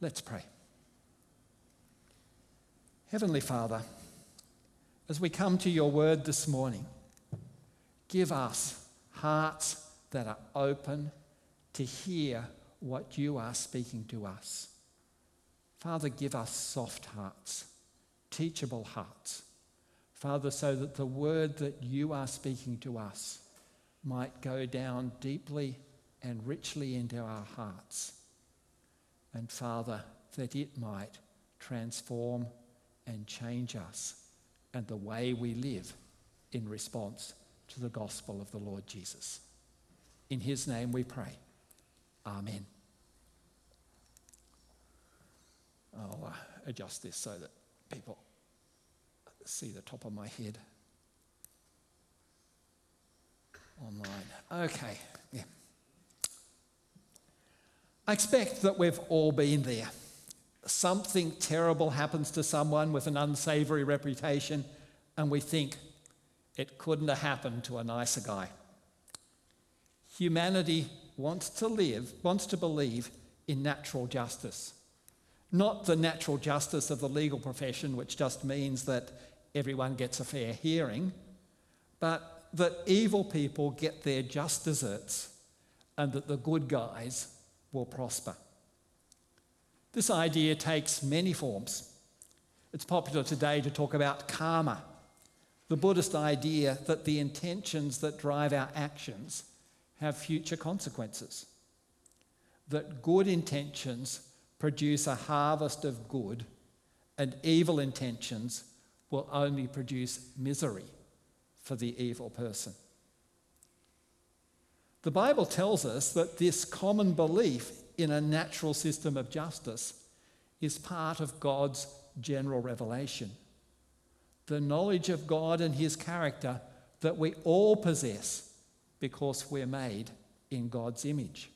Let's pray. Heavenly Father, as we come to your word this morning, give us hearts that are open to hear what you are speaking to us. Father, give us soft hearts, teachable hearts. Father, so that the word that you are speaking to us might go down deeply and richly into our hearts. And Father, that it might transform and change us and the way we live in response to the gospel of the Lord Jesus. In his name we pray. Amen. I'll uh, adjust this so that people see the top of my head online. Okay, yeah. I expect that we've all been there. Something terrible happens to someone with an unsavory reputation, and we think it couldn't have happened to a nicer guy. Humanity wants to live, wants to believe in natural justice. Not the natural justice of the legal profession, which just means that everyone gets a fair hearing, but that evil people get their just deserts and that the good guys will prosper. This idea takes many forms. It's popular today to talk about karma, the Buddhist idea that the intentions that drive our actions have future consequences, that good intentions produce a harvest of good, and evil intentions will only produce misery for the evil person. The Bible tells us that this common belief in a natural system of justice is part of God's general revelation. The knowledge of God and His character that we all possess because we're made in God's image.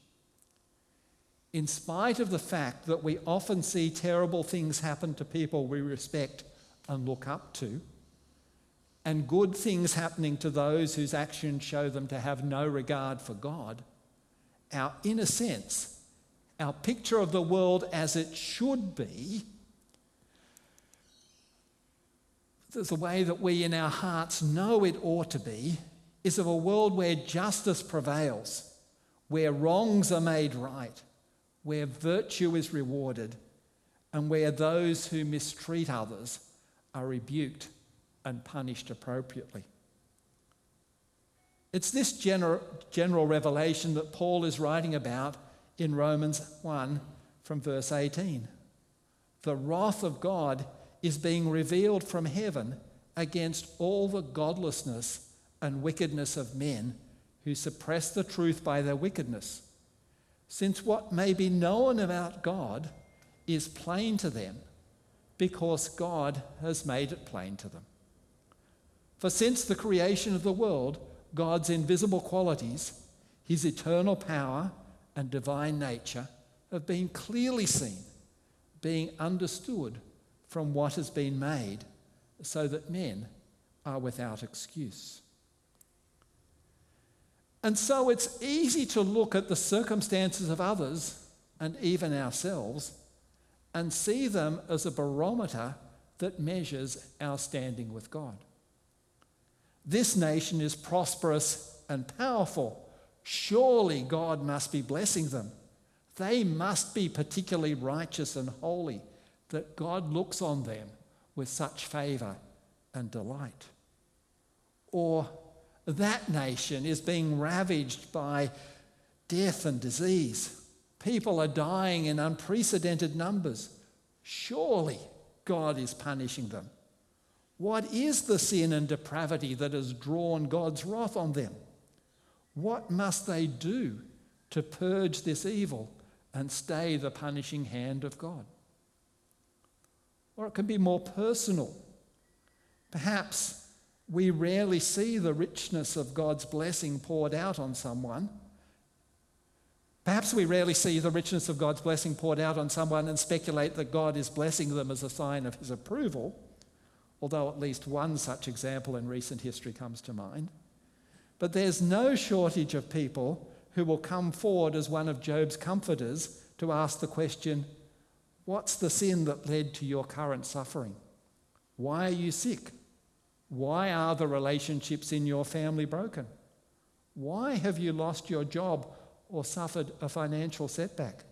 In spite of the fact that we often see terrible things happen to people we respect and look up to, and good things happening to those whose actions show them to have no regard for God, our inner sense, our picture of the world as it should be, the way that we in our hearts know it ought to be, is of a world where justice prevails, where wrongs are made right, where virtue is rewarded, and where those who mistreat others are rebuked and punished appropriately. It's this general, general revelation that Paul is writing about in Romans 1 from verse 18. The wrath of God is being revealed from heaven against all the godlessness and wickedness of men who suppress the truth by their wickedness, since what may be known about God is plain to them, because God has made it plain to them. For since the creation of the world, God's invisible qualities, his eternal power and divine nature, have been clearly seen, being understood from what has been made, so that men are without excuse. And so it's easy to look at the circumstances of others and even ourselves and see them as a barometer that measures our standing with God. This nation is prosperous and powerful. Surely God must be blessing them. They must be particularly righteous and holy, that God looks on them with such favor and delight. Or that nation is being ravaged by death and disease. People are dying in unprecedented numbers. Surely God is punishing them. What is the sin and depravity that has drawn God's wrath on them? What must they do to purge this evil and stay the punishing hand of God? Or it can be more personal. Perhaps we rarely see the richness of God's blessing poured out on someone. Perhaps we rarely see the richness of God's blessing poured out on someone and speculate that God is blessing them as a sign of his approval, although at least one such example in recent history comes to mind. But there's no shortage of people who will come forward as one of Job's comforters to ask the question What's the sin that led to your current suffering? Why are you sick? Why are the relationships in your family broken? Why have you lost your job or suffered a financial setback?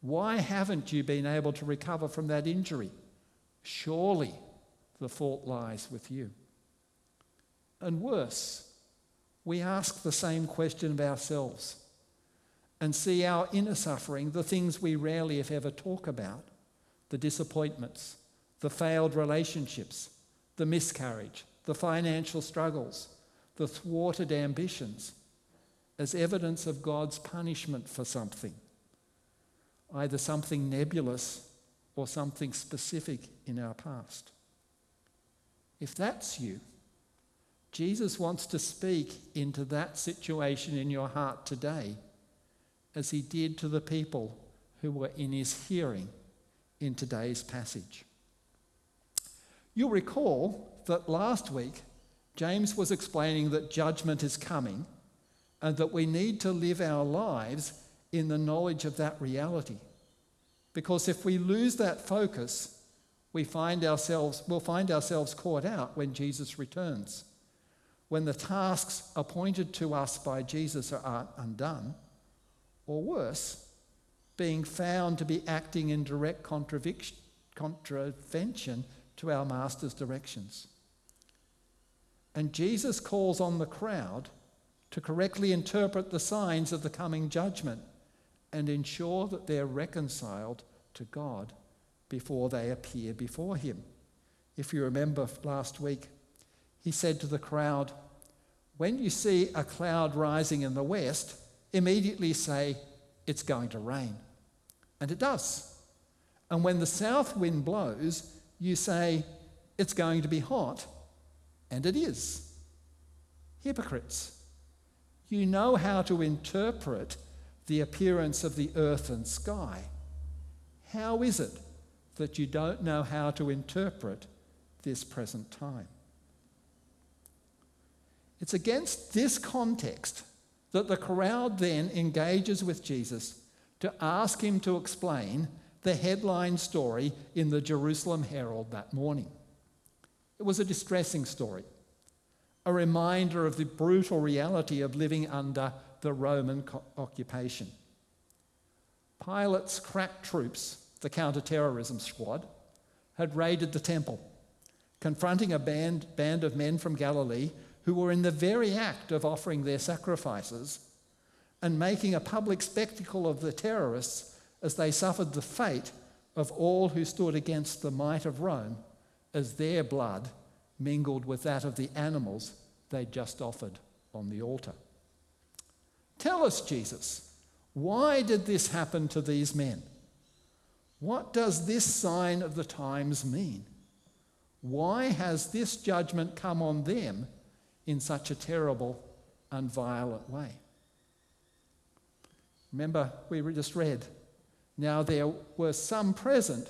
Why haven't you been able to recover from that injury? Surely the fault lies with you. And worse, we ask the same question of ourselves and see our inner suffering, the things we rarely, if ever, talk about the disappointments, the failed relationships, the miscarriage, the financial struggles, the thwarted ambitions, as evidence of God's punishment for something, either something nebulous or something specific in our past. If that's you, Jesus wants to speak into that situation in your heart today, as he did to the people who were in his hearing in today's passage. You'll recall that last week, James was explaining that judgment is coming and that we need to live our lives in the knowledge of that reality. Because if we lose that focus, we find ourselves, we'll find ourselves caught out when Jesus returns when the tasks appointed to us by Jesus are undone, or worse, being found to be acting in direct contravention to our Master's directions. And Jesus calls on the crowd to correctly interpret the signs of the coming judgment and ensure that they're reconciled to God before they appear before Him. If you remember last week, he said to the crowd, When you see a cloud rising in the west, immediately say, It's going to rain. And it does. And when the south wind blows, you say, It's going to be hot. And it is. Hypocrites. You know how to interpret the appearance of the earth and sky. How is it that you don't know how to interpret this present time? It's against this context that the crowd then engages with Jesus to ask him to explain the headline story in the Jerusalem Herald that morning. It was a distressing story, a reminder of the brutal reality of living under the Roman occupation. Pilate's crack troops, the counter-terrorism squad, had raided the temple, confronting a band, band of men from Galilee who were in the very act of offering their sacrifices and making a public spectacle of the terrorists as they suffered the fate of all who stood against the might of Rome as their blood mingled with that of the animals they'd just offered on the altar. Tell us, Jesus, why did this happen to these men? What does this sign of the times mean? Why has this judgment come on them in such a terrible and violent way. Remember, we just read, now there were some present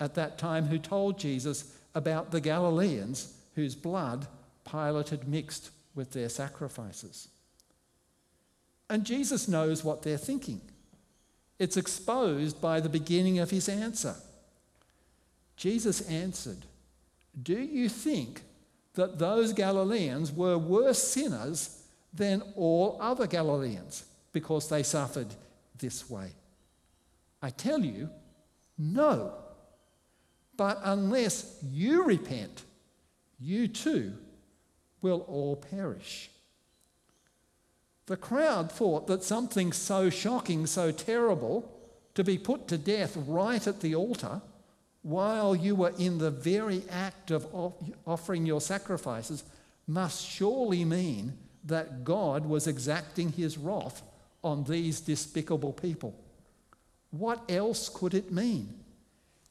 at that time who told Jesus about the Galileans whose blood Pilate had mixed with their sacrifices. And Jesus knows what they're thinking. It's exposed by the beginning of his answer. Jesus answered, Do you think that those Galileans were worse sinners than all other Galileans because they suffered this way. I tell you, no. But unless you repent, you too will all perish. The crowd thought that something so shocking, so terrible, to be put to death right at the altar while you were in the very act of offering your sacrifices must surely mean that God was exacting his wrath on these despicable people. What else could it mean?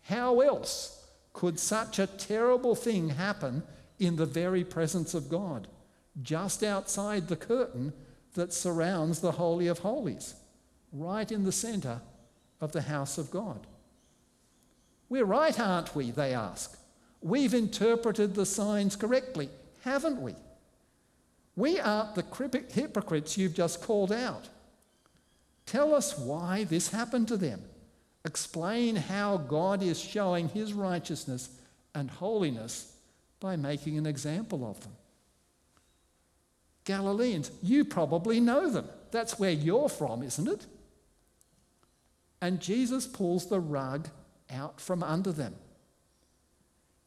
How else could such a terrible thing happen in the very presence of God, just outside the curtain that surrounds the Holy of Holies, right in the centre of the house of God? We're right, aren't we? They ask. We've interpreted the signs correctly, haven't we? We aren't the hypocrites you've just called out. Tell us why this happened to them. explain how God is showing his righteousness and holiness by making an example of them. Galileans, you probably know them. That's where you're from, isn't it? And Jesus pulls the rug out from under them.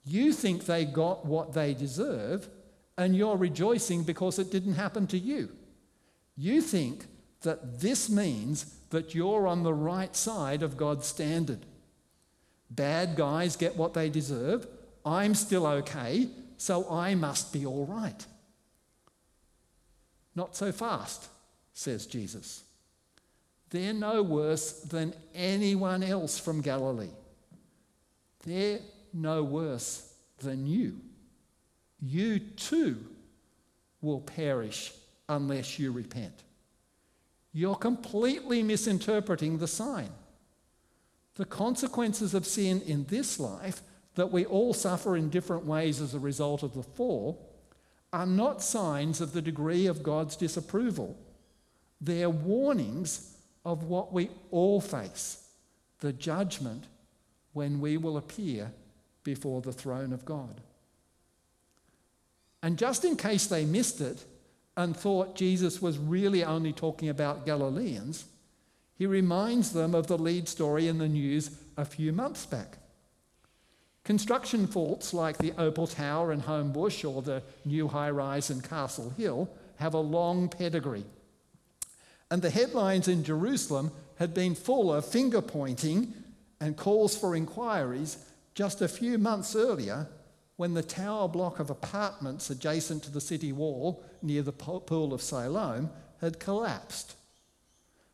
You think they got what they deserve, and you're rejoicing because it didn't happen to you. You think that this means that you're on the right side of God's standard. Bad guys get what they deserve. I'm still okay, so I must be all right. Not so fast, says Jesus. They're no worse than anyone else from Galilee. They're no worse than you. You too will perish unless you repent. You're completely misinterpreting the sign. The consequences of sin in this life, that we all suffer in different ways as a result of the fall, are not signs of the degree of God's disapproval. They're warnings of what we all face the judgment when we will appear before the throne of God. And just in case they missed it, and thought Jesus was really only talking about Galileans, he reminds them of the lead story in the news a few months back. Construction faults like the Opal Tower in Homebush or the new high rise in Castle Hill have a long pedigree. And the headlines in Jerusalem had been full of finger pointing and calls for inquiries just a few months earlier when the tower block of apartments adjacent to the city wall near the pool of Siloam had collapsed.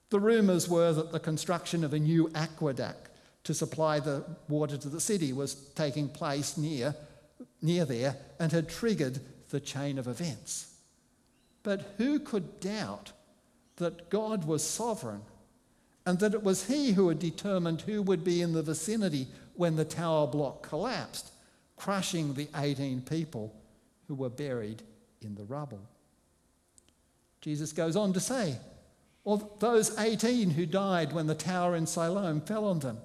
The rumours were that the construction of a new aqueduct to supply the water to the city was taking place near, near there and had triggered the chain of events. But who could doubt that God was sovereign and that it was He who had determined who would be in the vicinity when the tower block collapsed? crushing the 18 people who were buried in the rubble. Jesus goes on to say, Well, those 18 who died when the tower in Siloam fell on them,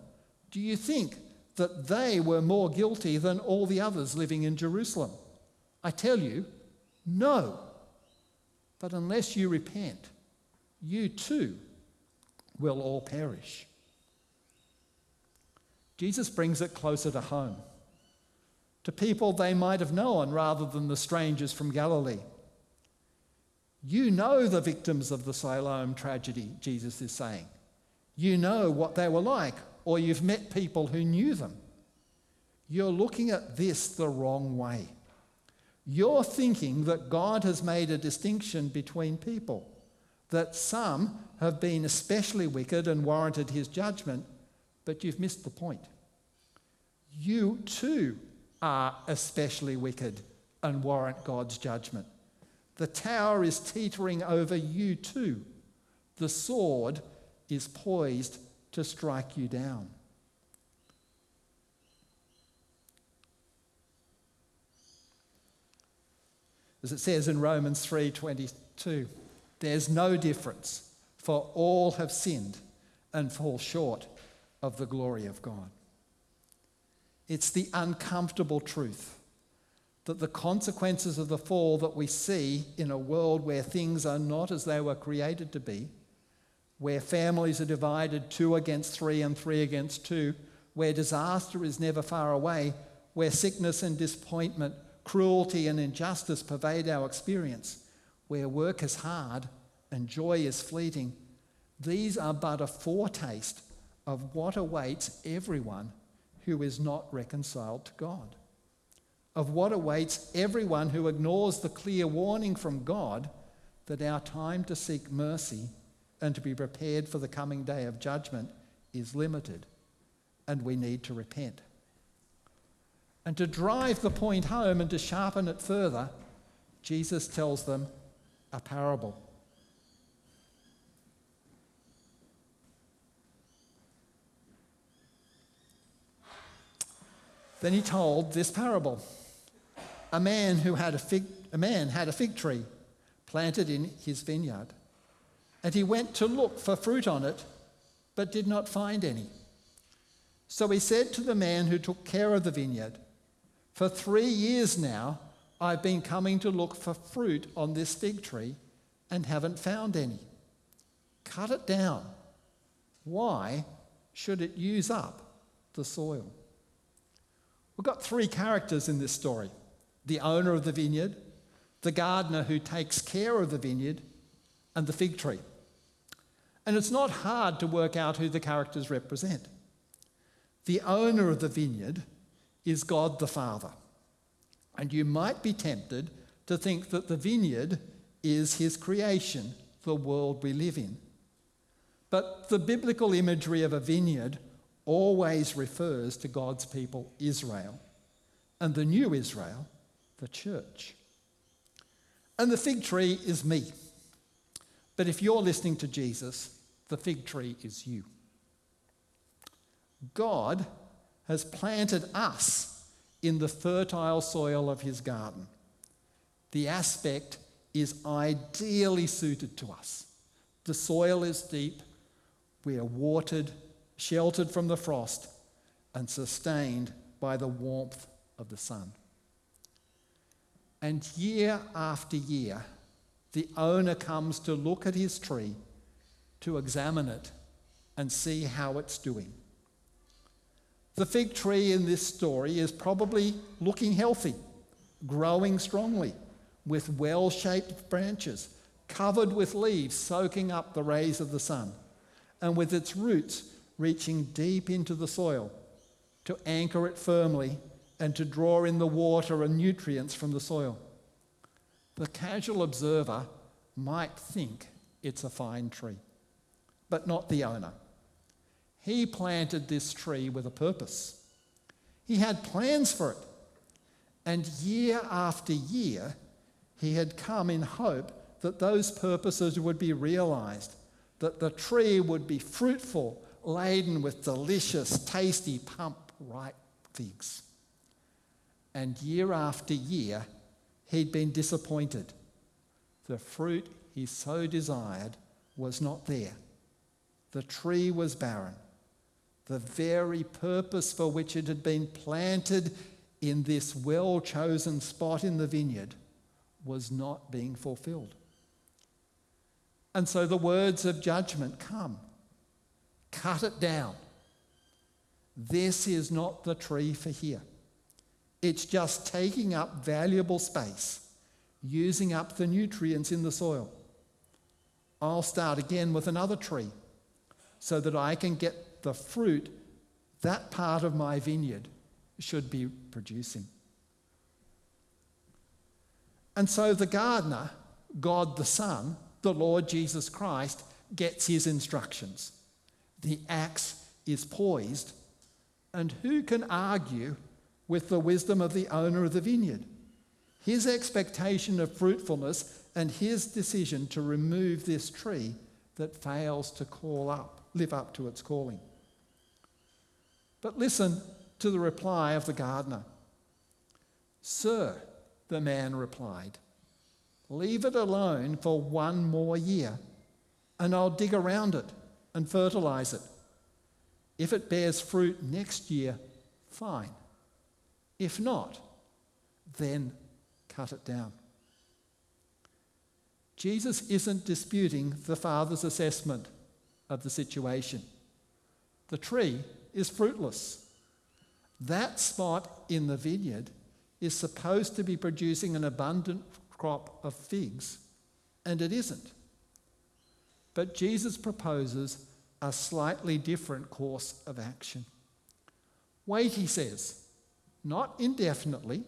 do you think that they were more guilty than all the others living in Jerusalem? I tell you, no. But unless you repent, you too will all perish. Jesus brings it closer to home to people they might have known rather than the strangers from Galilee. You know the victims of the Siloam tragedy, Jesus is saying. You know what they were like, or you've met people who knew them. You're looking at this the wrong way. You're thinking that God has made a distinction between people, that some have been especially wicked and warranted his judgment, but you've missed the point. You too are especially wicked and warrant God's judgment. The tower is teetering over you too. The sword is poised to strike you down. As it says in Romans 3:22, there's no difference, for all have sinned and fall short of the glory of God. It's the uncomfortable truth that the consequences of the fall that we see in a world where things are not as they were created to be, where families are divided two against three and three against two, where disaster is never far away, where sickness and disappointment, cruelty and injustice pervade our experience, where work is hard and joy is fleeting. These are but a foretaste of what awaits everyone who is not reconciled to God, of what awaits everyone who ignores the clear warning from God that our time to seek mercy and to be prepared for the coming day of judgment is limited and we need to repent. And to drive the point home and to sharpen it further, Jesus tells them a parable. Then he told this parable. A man who had a fig, a man had a fig tree planted in his vineyard, and he went to look for fruit on it, but did not find any. So he said to the man who took care of the vineyard, For three years now, I've been coming to look for fruit on this fig tree and haven't found any. Cut it down. Why should it use up the soil? We've got three characters in this story the owner of the vineyard, the gardener who takes care of the vineyard, and the fig tree. And it's not hard to work out who the characters represent. The owner of the vineyard is God the Father. And you might be tempted to think that the vineyard is his creation, the world we live in. But the biblical imagery of a vineyard always refers to God's people, Israel, and the new Israel, the church. And the fig tree is me. But if you're listening to Jesus, the fig tree is you. God has planted us in the fertile soil of his garden. The aspect is ideally suited to us. The soil is deep, we are watered, sheltered from the frost, and sustained by the warmth of the sun. And year after year, the owner comes to look at his tree, to examine it, and see how it's doing. The fig tree in this story is probably looking healthy, growing strongly, with well shaped branches, covered with leaves soaking up the rays of the sun, and with its roots reaching deep into the soil to anchor it firmly and to draw in the water and nutrients from the soil. The casual observer might think it's a fine tree, but not the owner. He planted this tree with a purpose. He had plans for it. And year after year, he had come in hope that those purposes would be realized, that the tree would be fruitful, laden with delicious, tasty, pump ripe figs. And year after year, he'd been disappointed. The fruit he so desired was not there. The tree was barren the very purpose for which it had been planted in this well chosen spot in the vineyard was not being fulfilled. And so the words of judgment come cut it down. This is not the tree for here. It's just taking up valuable space, using up the nutrients in the soil. I'll start again with another tree so that I can get the fruit that part of my vineyard should be producing. And so the gardener, God the Son, the Lord Jesus Christ, gets his instructions. The axe is poised, and who can argue with the wisdom of the owner of the vineyard? His expectation of fruitfulness and his decision to remove this tree that fails to call up, live up to its calling. But listen to the reply of the gardener. Sir, the man replied, leave it alone for one more year, and I'll dig around it and fertilize it. If it bears fruit next year, fine. If not, then cut it down. Jesus isn't disputing the Father's assessment of the situation. The tree is fruitless. That spot in the vineyard is supposed to be producing an abundant crop of figs, and it isn't. But Jesus proposes a slightly different course of action. Wait, he says, not indefinitely,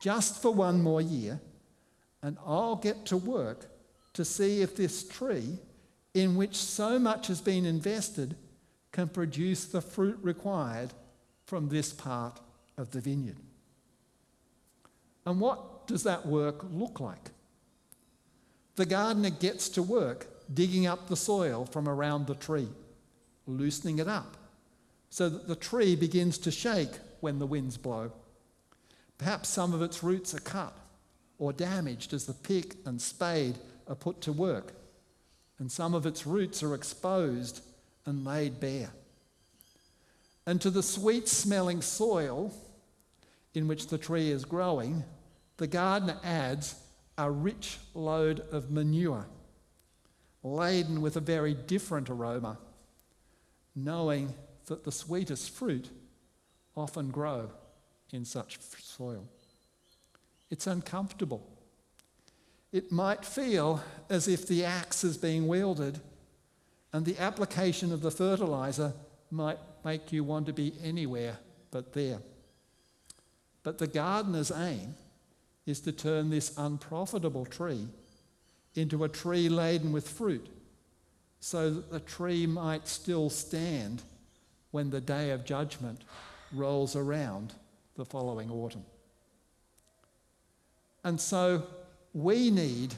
just for one more year, and I'll get to work to see if this tree, in which so much has been invested, can produce the fruit required from this part of the vineyard. And what does that work look like? The gardener gets to work digging up the soil from around the tree, loosening it up so that the tree begins to shake when the winds blow. Perhaps some of its roots are cut or damaged as the pick and spade are put to work, and some of its roots are exposed and laid bare. And to the sweet smelling soil in which the tree is growing, the gardener adds a rich load of manure, laden with a very different aroma, knowing that the sweetest fruit often grow in such soil. It's uncomfortable. It might feel as if the axe is being wielded, and the application of the fertilizer might make you want to be anywhere but there. But the gardener's aim is to turn this unprofitable tree into a tree laden with fruit, so that the tree might still stand when the day of judgment rolls around the following autumn. And so we need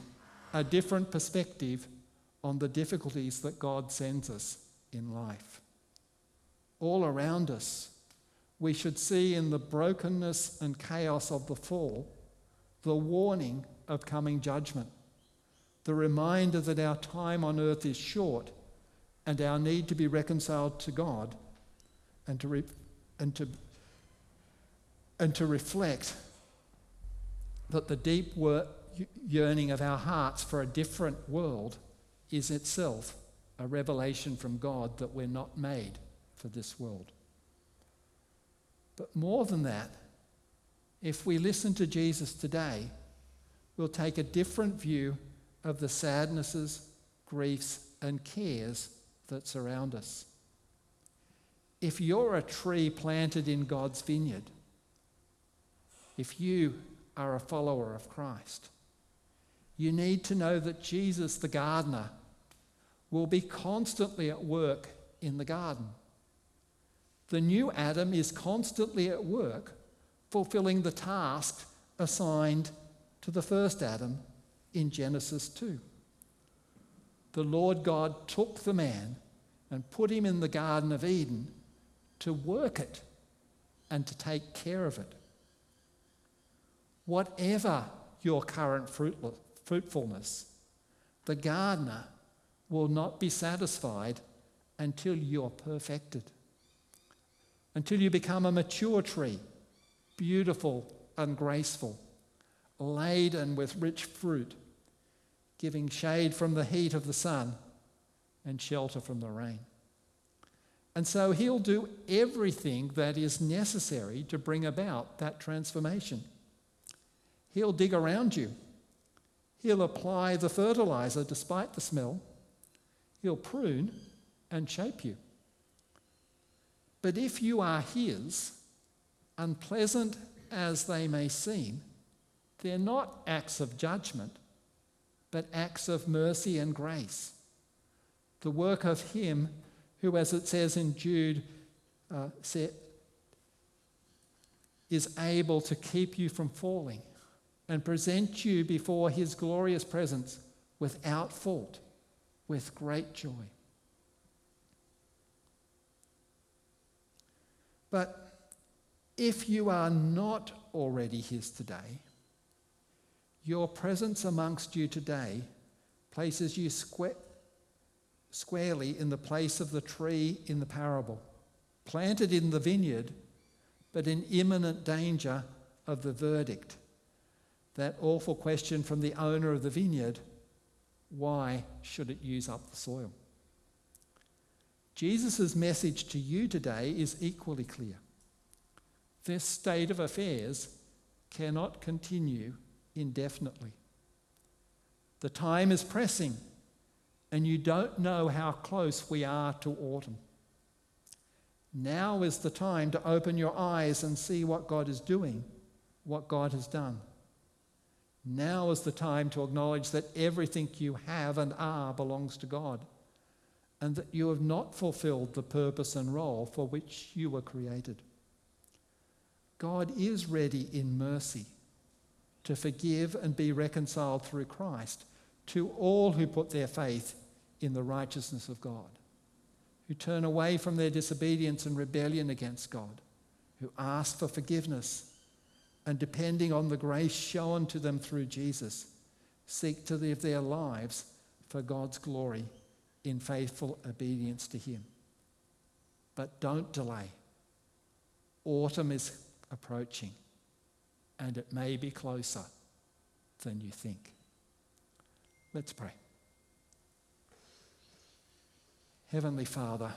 a different perspective on the difficulties that God sends us in life. All around us, we should see in the brokenness and chaos of the fall the warning of coming judgment, the reminder that our time on earth is short and our need to be reconciled to God and to, re- and to, and to reflect that the deep wor- yearning of our hearts for a different world is itself a revelation from God that we're not made for this world. But more than that, if we listen to Jesus today, we'll take a different view of the sadnesses, griefs, and cares that surround us. If you're a tree planted in God's vineyard, if you are a follower of Christ, you need to know that Jesus, the gardener, will be constantly at work in the garden. The new Adam is constantly at work fulfilling the task assigned to the first Adam in Genesis 2. The Lord God took the man and put him in the Garden of Eden to work it and to take care of it. Whatever your current fruitfulness, the gardener will not be satisfied until you're perfected, until you become a mature tree beautiful and graceful, laden with rich fruit, giving shade from the heat of the sun and shelter from the rain. And so he'll do everything that is necessary to bring about that transformation. He'll dig around you. He'll apply the fertilizer despite the smell. He'll prune and shape you. But if you are His, unpleasant as they may seem, they're not acts of judgment, but acts of mercy and grace. The work of Him who, as it says in Jude, uh, is able to keep you from falling and present you before His glorious presence without fault, with great joy. But if you are not already His today, your presence amongst you today places you square, squarely in the place of the tree in the parable, planted in the vineyard, but in imminent danger of the verdict. That awful question from the owner of the vineyard why should it use up the soil? Jesus' message to you today is equally clear. This state of affairs cannot continue indefinitely. The time is pressing, and you don't know how close we are to autumn. Now is the time to open your eyes and see what God is doing, what God has done. Now is the time to acknowledge that everything you have and are belongs to God, and that you have not fulfilled the purpose and role for which you were created. God is ready in mercy to forgive and be reconciled through Christ to all who put their faith in the righteousness of God, who turn away from their disobedience and rebellion against God, who ask for forgiveness, and depending on the grace shown to them through Jesus, seek to live their lives for God's glory in faithful obedience to Him. But don't delay. Autumn is approaching, and it may be closer than you think. Let's pray. Heavenly Father,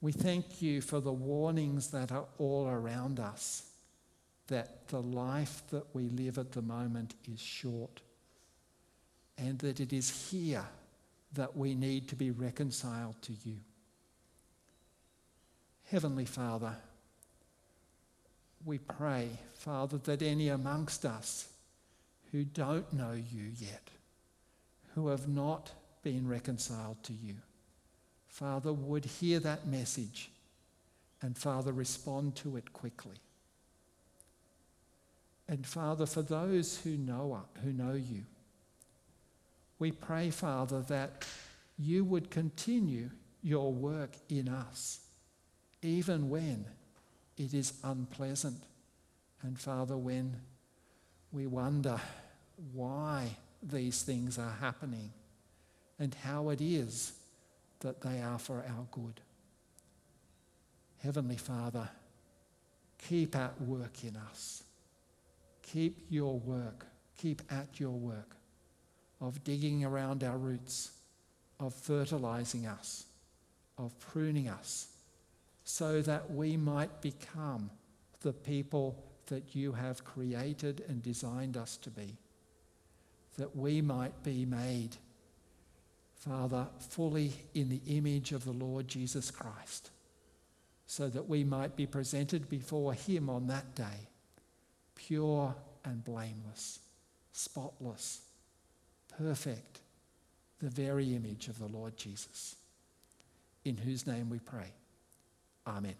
we thank you for the warnings that are all around us that the life that we live at the moment is short and that it is here that we need to be reconciled to you. Heavenly Father, we pray, Father, that any amongst us who don't know you yet, who have not been reconciled to you, Father, would hear that message and, Father, respond to it quickly. And Father, for those who know, who know you, we pray, Father, that you would continue your work in us, even when it is unpleasant. And Father, when we wonder why these things are happening and how it is that they are for our good. Heavenly Father, keep at work in us. Keep your work, keep at your work of digging around our roots, of fertilizing us, of pruning us, so that we might become the people that you have created and designed us to be, that we might be made, Father, fully in the image of the Lord Jesus Christ, so that we might be presented before Him on that day, pure and blameless, spotless perfect, the very image of the Lord Jesus, in whose name we pray. Amen.